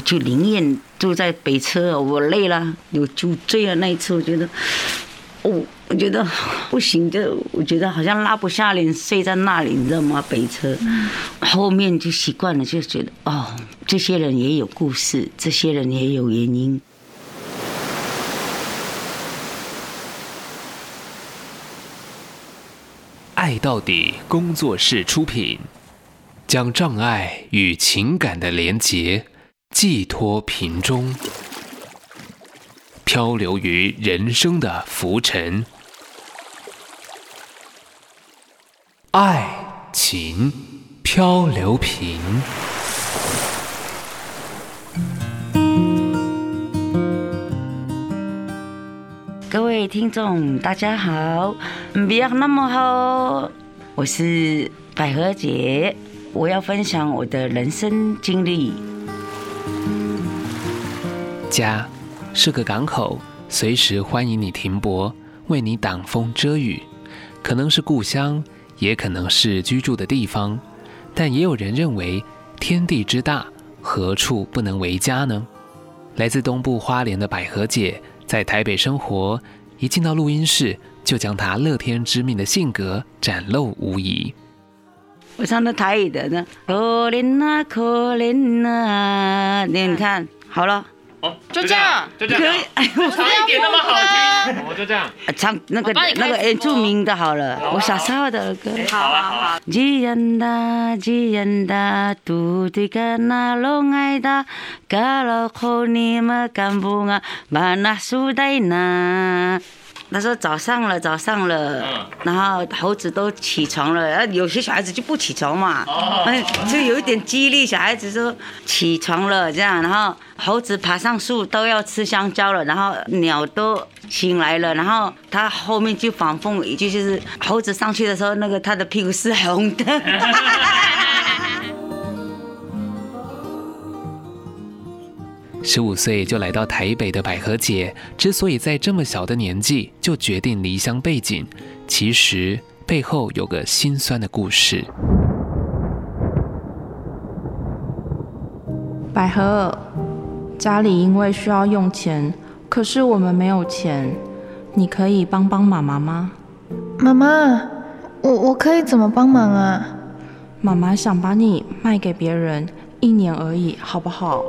我就宁愿住在北车，我累了有就醉了那一次，我觉得，我我觉得不行，就我觉得好像拉不下脸睡在那里，你知道吗？北车，后面就习惯了，就觉得哦，这些人也有故事，这些人也有原因。爱到底工作室出品，将障碍与情感的连结寄托瓶中，漂流于人生的浮沉，爱情漂流瓶。各位听众，大家好，不要那么好，我是百合姐，我要分享我的人生经历。家是个港口，随时欢迎你停泊，为你挡风遮雨。可能是故乡，也可能是居住的地方，但也有人认为，天地之大，何处不能为家呢？来自东部花莲的百合姐。在台北生活，一进到录音室，就将她乐天知命的性格展露无遗。我唱的台语的呢，可怜呐，可怜呐，你看好了。哦，就这样，就这样，可以，哎，我唱一点那么好听，我就这样，唱那个那个原住民的好了，我小时候的歌。好啊好啊。吉恩达，吉恩达，土地干那龙爱达，嘎老后你们干不啊，把那树带那。他说早上了，早上了，然后猴子都起床了，有些小孩子就不起床嘛，就有一点激励小孩子说起床了这样，然后猴子爬上树都要吃香蕉了，然后鸟都醒来了，然后他后面就反讽一句就是猴子上去的时候，那个他的屁股是红的。十五岁就来到台北的百合姐，之所以在这么小的年纪就决定离乡背井，其实背后有个心酸的故事。百合，家里因为需要用钱，可是我们没有钱，你可以帮帮妈妈吗？妈妈，我我可以怎么帮忙啊？妈妈想把你卖给别人，一年而已，好不好？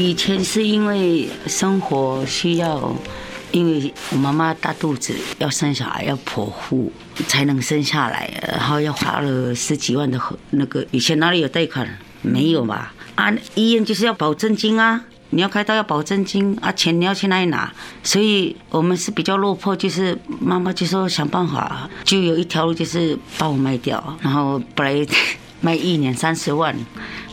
以前是因为生活需要，因为我妈妈大肚子要生小孩要剖腹才能生下来，然后要花了十几万的那个，以前哪里有贷款？没有吧？啊，医院就是要保证金啊，你要开刀要保证金啊，钱你要去哪里拿？所以我们是比较落魄，就是妈妈就说想办法，就有一条路就是把我卖掉，然后本来卖一年三十万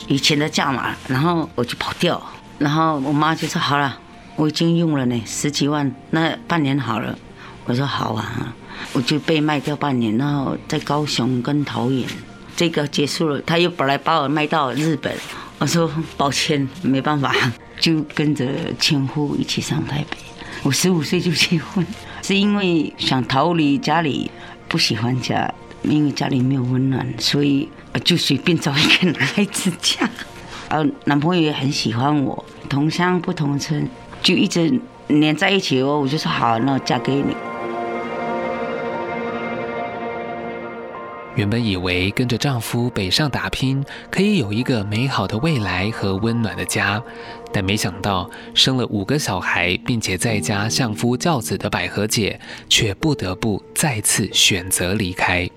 以前的价码，然后我就跑掉。然后我妈就说：“好了，我已经用了呢，十几万，那半年好了。”我说：“好啊。”我就被卖掉半年，然后在高雄跟桃园，这个结束了，他又本来把我卖到日本。我说：“抱歉，没办法，就跟着前夫一起上台北。我十五岁就结婚，是因为想逃离家里，不喜欢家，因为家里没有温暖，所以我就随便找一个男孩子嫁。”呃，男朋友也很喜欢我，同乡不同村，就一直黏在一起哦。我就说好，那我嫁给你。原本以为跟着丈夫北上打拼，可以有一个美好的未来和温暖的家，但没想到生了五个小孩，并且在家相夫教子的百合姐，却不得不再次选择离开。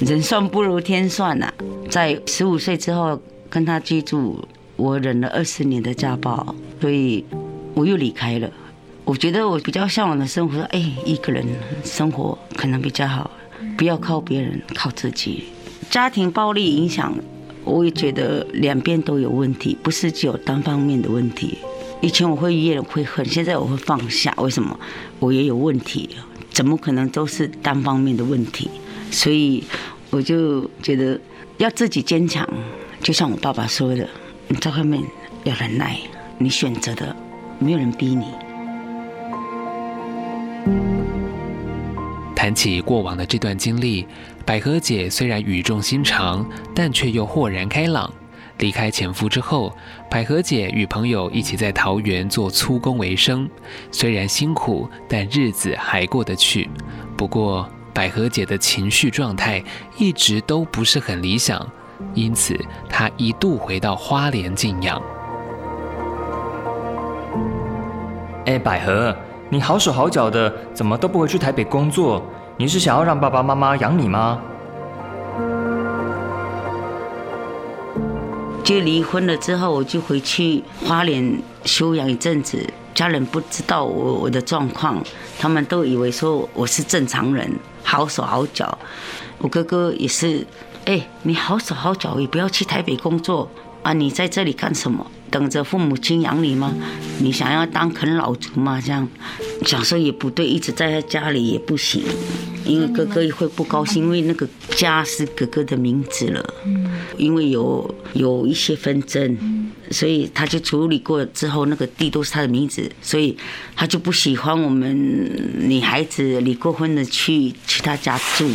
人算不如天算呐，在十五岁之后跟他居住，我忍了二十年的家暴，所以我又离开了。我觉得我比较向往的生活，哎，一个人生活可能比较好，不要靠别人，靠自己。家庭暴力影响，我也觉得两边都有问题，不是只有单方面的问题。以前我会怨会恨，现在我会放下。为什么？我也有问题，怎么可能都是单方面的问题？所以我就觉得要自己坚强，就像我爸爸说的，你在外面要忍耐，你选择的，没有人逼你。谈起过往的这段经历，百合姐虽然语重心长，但却又豁然开朗。离开前夫之后，百合姐与朋友一起在桃园做粗工为生，虽然辛苦，但日子还过得去。不过，百合姐的情绪状态一直都不是很理想，因此她一度回到花莲静养。哎，百合，你好手好脚的，怎么都不回去台北工作？你是想要让爸爸妈妈养你吗？就离婚了之后，我就回去花莲休养一阵子。家人不知道我我的状况，他们都以为说我是正常人，好手好脚。我哥哥也是，哎，你好手好脚，也不要去台北工作啊！你在这里干什么？等着父母亲养你吗？你想要当啃老族吗？这样想说也不对，一直在家里也不行，因为哥哥也会不高兴，因为那个家是哥哥的名字了。因为有有一些纷争，所以他就处理过之后，那个地都是他的名字，所以他就不喜欢我们女孩子离过婚的去去他家住。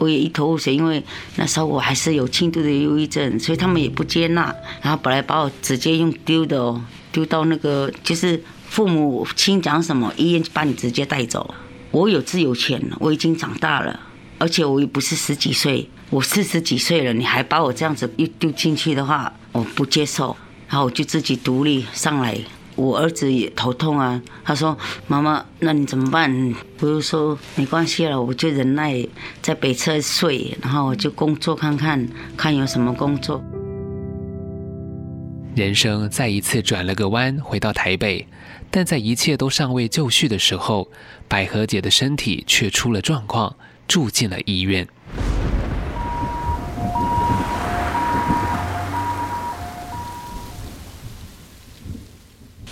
我也一头雾水，因为那时候我还是有轻度的忧郁症，所以他们也不接纳。然后本来把我直接用丢的哦，丢到那个就是父母亲讲什么，医院就把你直接带走。我有自由权，我已经长大了，而且我也不是十几岁，我四十几岁了，你还把我这样子又丢进去的话，我不接受。然后我就自己独立上来。我儿子也头痛啊，他说：“妈妈，那你怎么办？”我就说：“没关系了，我就忍耐在北车睡，然后我就工作看看，看有什么工作。”人生再一次转了个弯，回到台北，但在一切都尚未就绪的时候，百合姐的身体却出了状况，住进了医院。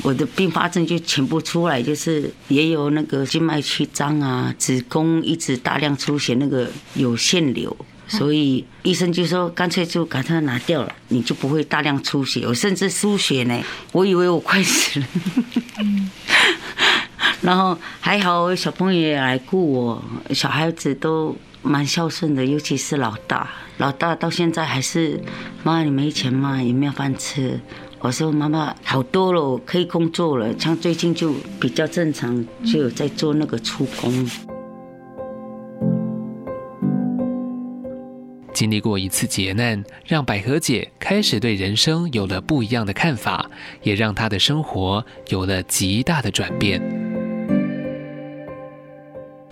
我的并发症就全部出来，就是也有那个静脉曲张啊，子宫一直大量出血，那个有腺瘤，所以医生就说干脆就把它拿掉了，你就不会大量出血，我甚至输血呢，我以为我快死了，然后还好小朋友也来顾我，小孩子都蛮孝顺的，尤其是老大，老大到现在还是妈，你没钱吗？有没有饭吃？我说妈妈好多了，可以工作了。像最近就比较正常，就有在做那个出工。经历过一次劫难，让百合姐开始对人生有了不一样的看法，也让她的生活有了极大的转变。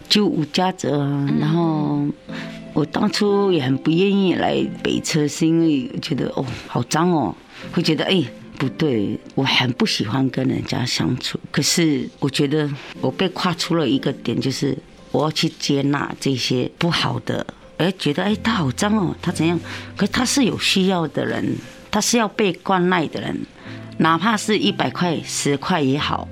就无家者，然后我当初也很不愿意来北车，是因为觉得哦，好脏哦。会觉得哎，不对，我很不喜欢跟人家相处。可是我觉得我被跨出了一个点，就是我要去接纳这些不好的。哎，觉得哎，他好脏哦，他怎样？可他是有需要的人，他是要被关爱的人，哪怕是一百块、十块也好，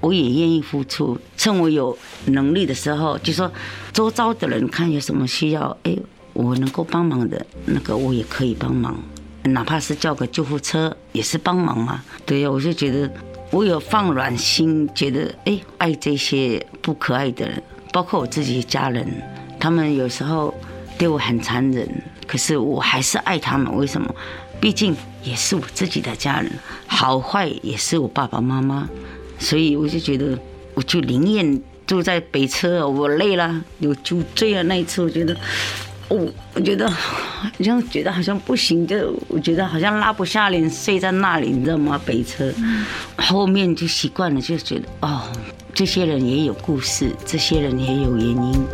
我也愿意付出。趁我有能力的时候，就说周遭的人看有什么需要，哎，我能够帮忙的那个，我也可以帮忙。哪怕是叫个救护车也是帮忙嘛，对呀，我就觉得我有放软心，觉得哎，爱这些不可爱的人，包括我自己家人，他们有时候对我很残忍，可是我还是爱他们。为什么？毕竟也是我自己的家人，好坏也是我爸爸妈妈，所以我就觉得，我就宁愿住在北车，我累了有酒醉啊那一次，我觉得。我我觉得好像觉得好像不行，就我觉得好像拉不下脸睡在那里，你知道吗？北车后面就习惯了，就觉得哦，这些人也有故事，这些人也有原因。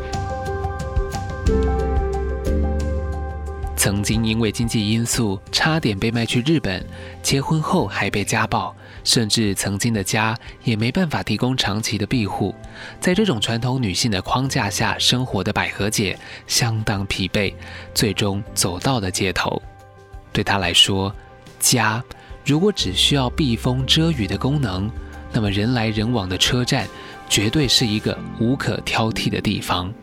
曾经因为经济因素差点被卖去日本，结婚后还被家暴。甚至曾经的家也没办法提供长期的庇护，在这种传统女性的框架下生活的百合姐相当疲惫，最终走到了街头。对她来说，家如果只需要避风遮雨的功能，那么人来人往的车站绝对是一个无可挑剔的地方。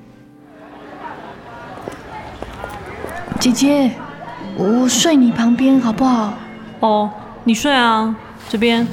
姐姐，我睡你旁边好不好？哦，你睡啊。这边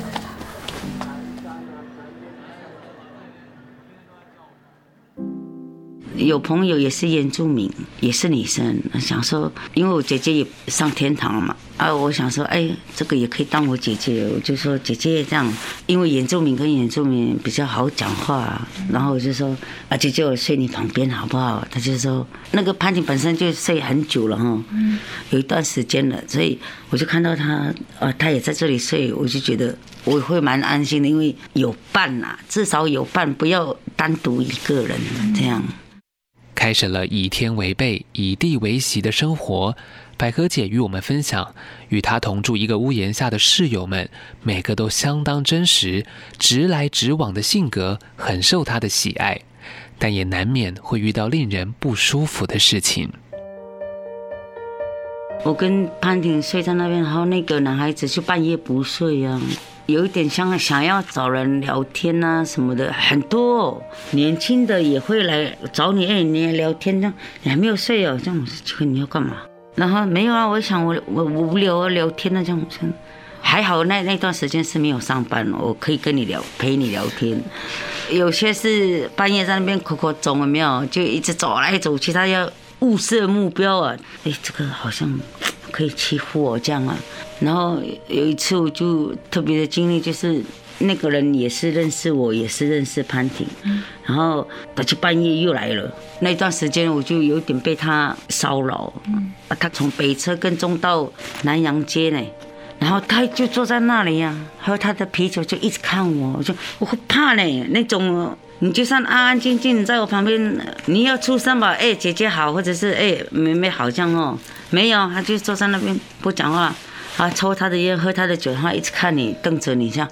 有朋友也是原住民，也是女生，想说，因为我姐姐也上天堂了嘛。啊，我想说，哎，这个也可以当我姐姐，我就说姐姐这样，因为原住民跟原住民比较好讲话，然后我就说，啊，姐姐我睡你旁边好不好？他就说，那个潘婷本身就睡很久了哈，有一段时间了，所以我就看到他，啊，他也在这里睡，我就觉得我会蛮安心的，因为有伴呐，至少有伴，不要单独一个人这样。开始了以天为被，以地为席的生活。百合姐与我们分享，与她同住一个屋檐下的室友们，每个都相当真实、直来直往的性格，很受她的喜爱，但也难免会遇到令人不舒服的事情。我跟潘婷睡在那边，然后那个男孩子就半夜不睡啊，有一点像想要找人聊天啊什么的，很多年轻的也会来找你，哎，你聊天这样，你还没有睡哦，这样，这个你要干嘛？然后没有啊，我想我我无聊啊，聊天那种，还好那那段时间是没有上班，我可以跟你聊，陪你聊天。有些是半夜在那边口口总有没有？就一直走来走去，他要物色目标啊。哎，这个好像可以欺负我这样啊。然后有一次我就特别的经历就是。那个人也是认识我，也是认识潘婷，然后他就半夜又来了。那段时间我就有点被他骚扰，他从北车跟踪到南阳街呢，然后他就坐在那里呀，还有他的啤酒就一直看我，我就我会怕呢。那种你就算安安静静在我旁边，你要出声吧，哎，姐姐好，或者是哎，妹妹好像哦，没有，他就坐在那边不讲话，啊，抽他的烟，喝他的酒，然后一直看你，瞪着你这样。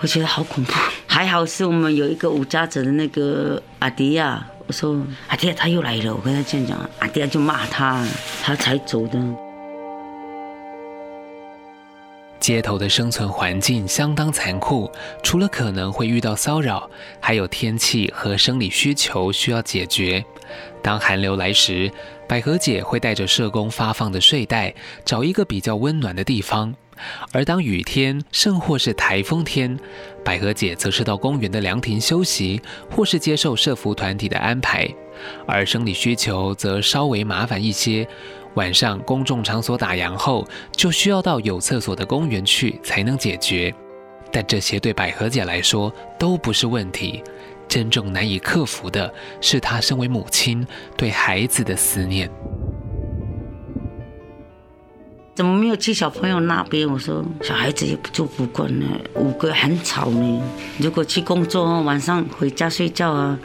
我觉得好恐怖，还好是我们有一个无家者的那个阿迪亚，我说阿迪亚他又来了，我跟他这样讲，阿迪亚就骂他，他才走的。街头的生存环境相当残酷，除了可能会遇到骚扰，还有天气和生理需求需要解决。当寒流来时，百合姐会带着社工发放的睡袋，找一个比较温暖的地方。而当雨天，甚或是台风天，百合姐则是到公园的凉亭休息，或是接受社福团体的安排。而生理需求则稍微麻烦一些，晚上公众场所打烊后，就需要到有厕所的公园去才能解决。但这些对百合姐来说都不是问题，真正难以克服的是她身为母亲对孩子的思念。怎么没有去小朋友那边？我说小孩子也不住不惯呢，五个很吵呢。如果去工作，晚上回家睡觉啊，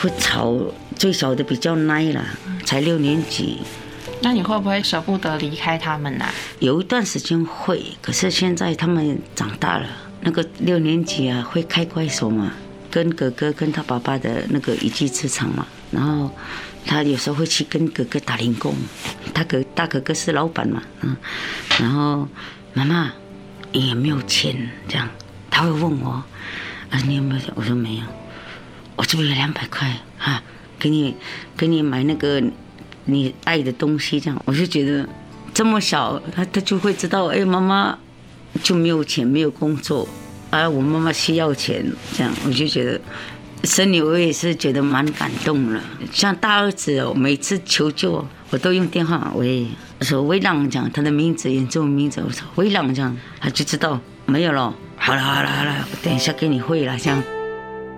会吵。最小的比较耐了，才六年级。那你会不会舍不得离开他们呢？有一段时间会，可是现在他们长大了。那个六年级啊，会开怪手嘛，跟哥哥跟他爸爸的那个一技之长嘛，然后。他有时候会去跟哥哥打零工，他哥大哥哥是老板嘛，嗯，然后妈妈你有没有钱？这样他会问我，啊，你有没有钱？我说没有，我这边有两百块啊，给你给你买那个你爱的东西，这样我就觉得这么小，他他就会知道，哎，妈妈就没有钱，没有工作，啊，我妈妈需要钱，这样我就觉得。心里我也是觉得蛮感动了，像大儿子哦，每次求救我都用电话喂，我说威朗讲他的名字，原住民名字，我说威朗讲，他就知道没有了。好了好了好了，我等一下给你汇了，这样。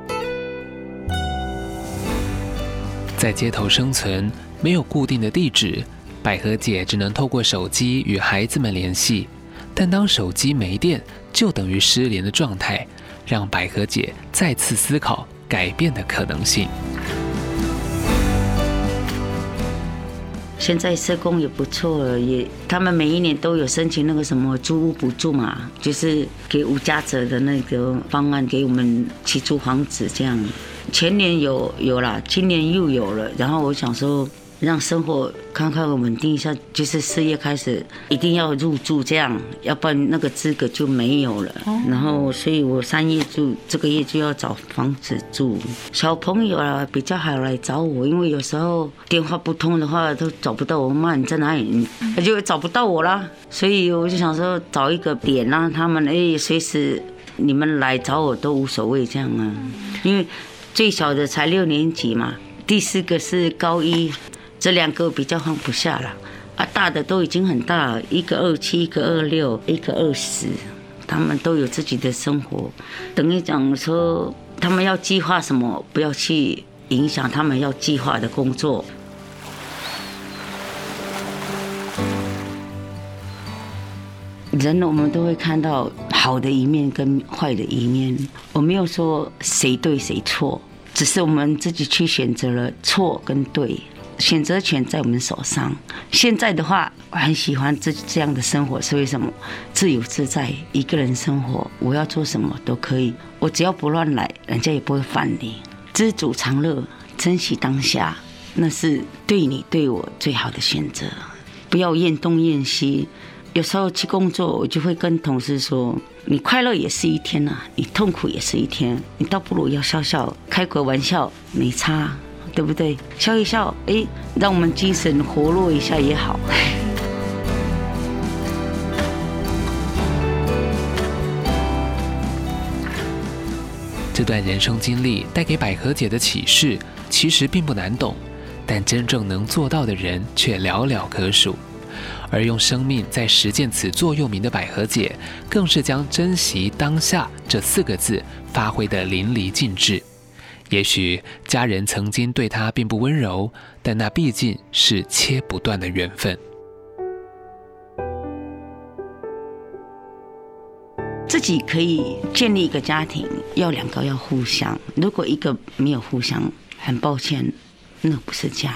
在街头生存，没有固定的地址，百合姐只能透过手机与孩子们联系，但当手机没电，就等于失联的状态，让百合姐再次思考。改变的可能性。现在社工也不错了，也他们每一年都有申请那个什么租屋补助嘛，就是给无家者的那个方案，给我们去租房子这样。前年有有了，今年又有了，然后我想说。让生活看看稳定一下，就是事业开始一定要入住这样，要不然那个资格就没有了。然后，所以我三月住这个月就要找房子住。小朋友啊比较好来找我，因为有时候电话不通的话都找不到我妈，你在哪里？他就找不到我啦。所以我就想说找一个点让他们哎随时你们来找我都无所谓这样啊，因为最小的才六年级嘛。第四个是高一，这两个比较放不下了。啊，大的都已经很大了，一个二七，一个二六，一个二十，他们都有自己的生活。等于讲说，他们要计划什么，不要去影响他们要计划的工作。人我们都会看到好的一面跟坏的一面，我没有说谁对谁错，只是我们自己去选择了错跟对，选择权在我们手上。现在的话，我很喜欢这这样的生活，是为什么？自由自在，一个人生活，我要做什么都可以，我只要不乱来，人家也不会烦你。知足常乐，珍惜当下，那是对你对我最好的选择。不要怨东怨西。有时候去工作，我就会跟同事说：“你快乐也是一天呐、啊，你痛苦也是一天，你倒不如要笑笑，开个玩笑没差，对不对？笑一笑，哎，让我们精神活络一下也好。”这段人生经历带给百合姐的启示，其实并不难懂，但真正能做到的人却寥寥可数。而用生命在实践此座右铭的百合姐，更是将珍惜当下这四个字发挥得淋漓尽致。也许家人曾经对他并不温柔，但那毕竟是切不断的缘分。自己可以建立一个家庭，要两个要互相。如果一个没有互相，很抱歉，那不是家。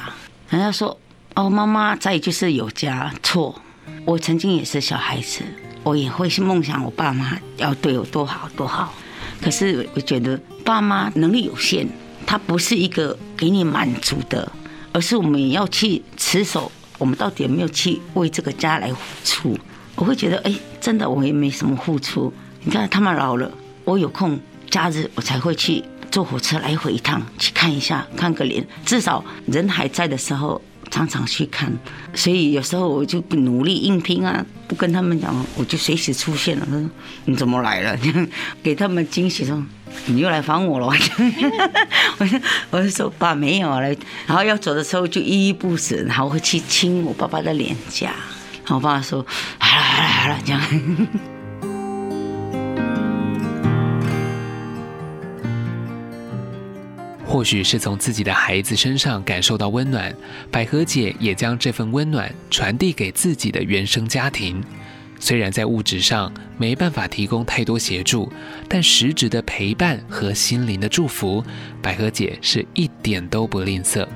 人家说。哦，妈妈在就是有家错。我曾经也是小孩子，我也会是梦想我爸妈要对我多好多好。可是我觉得爸妈能力有限，他不是一个给你满足的，而是我们也要去持守。我们到底有没有去为这个家来付出？我会觉得，哎，真的我也没什么付出。你看他们老了，我有空假日我才会去坐火车来回一趟去看一下，看个脸。至少人还在的时候。常常去看，所以有时候我就努力应聘啊，不跟他们讲，我就随时出现了。他说：“你怎么来了？” 给他们惊喜说：“你又来烦我了。”我就我就说：“爸没有来。”然后要走的时候就依依不舍，然后会去亲我爸爸的脸颊。然后我爸爸说：“好了好了好了，这样。”或许是从自己的孩子身上感受到温暖，百合姐也将这份温暖传递给自己的原生家庭。虽然在物质上没办法提供太多协助，但实质的陪伴和心灵的祝福，百合姐是一点都不吝啬。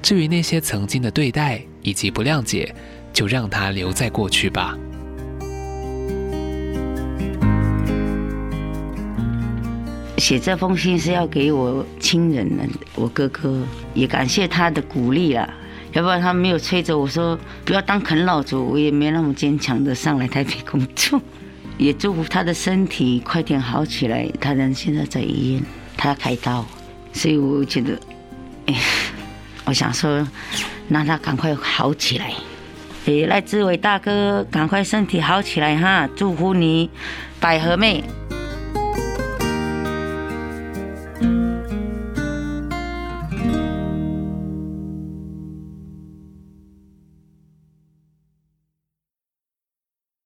至于那些曾经的对待以及不谅解，就让它留在过去吧。写这封信是要给我亲人们，我哥哥也感谢他的鼓励了，要不然他没有催着我说不要当啃老族，我也没那么坚强的上来台北工作。也祝福他的身体快点好起来，他人现在在医院，他要开刀，所以我觉得，哎，我想说让他赶快好起来。哎，赖志伟大哥，赶快身体好起来哈，祝福你，百合妹。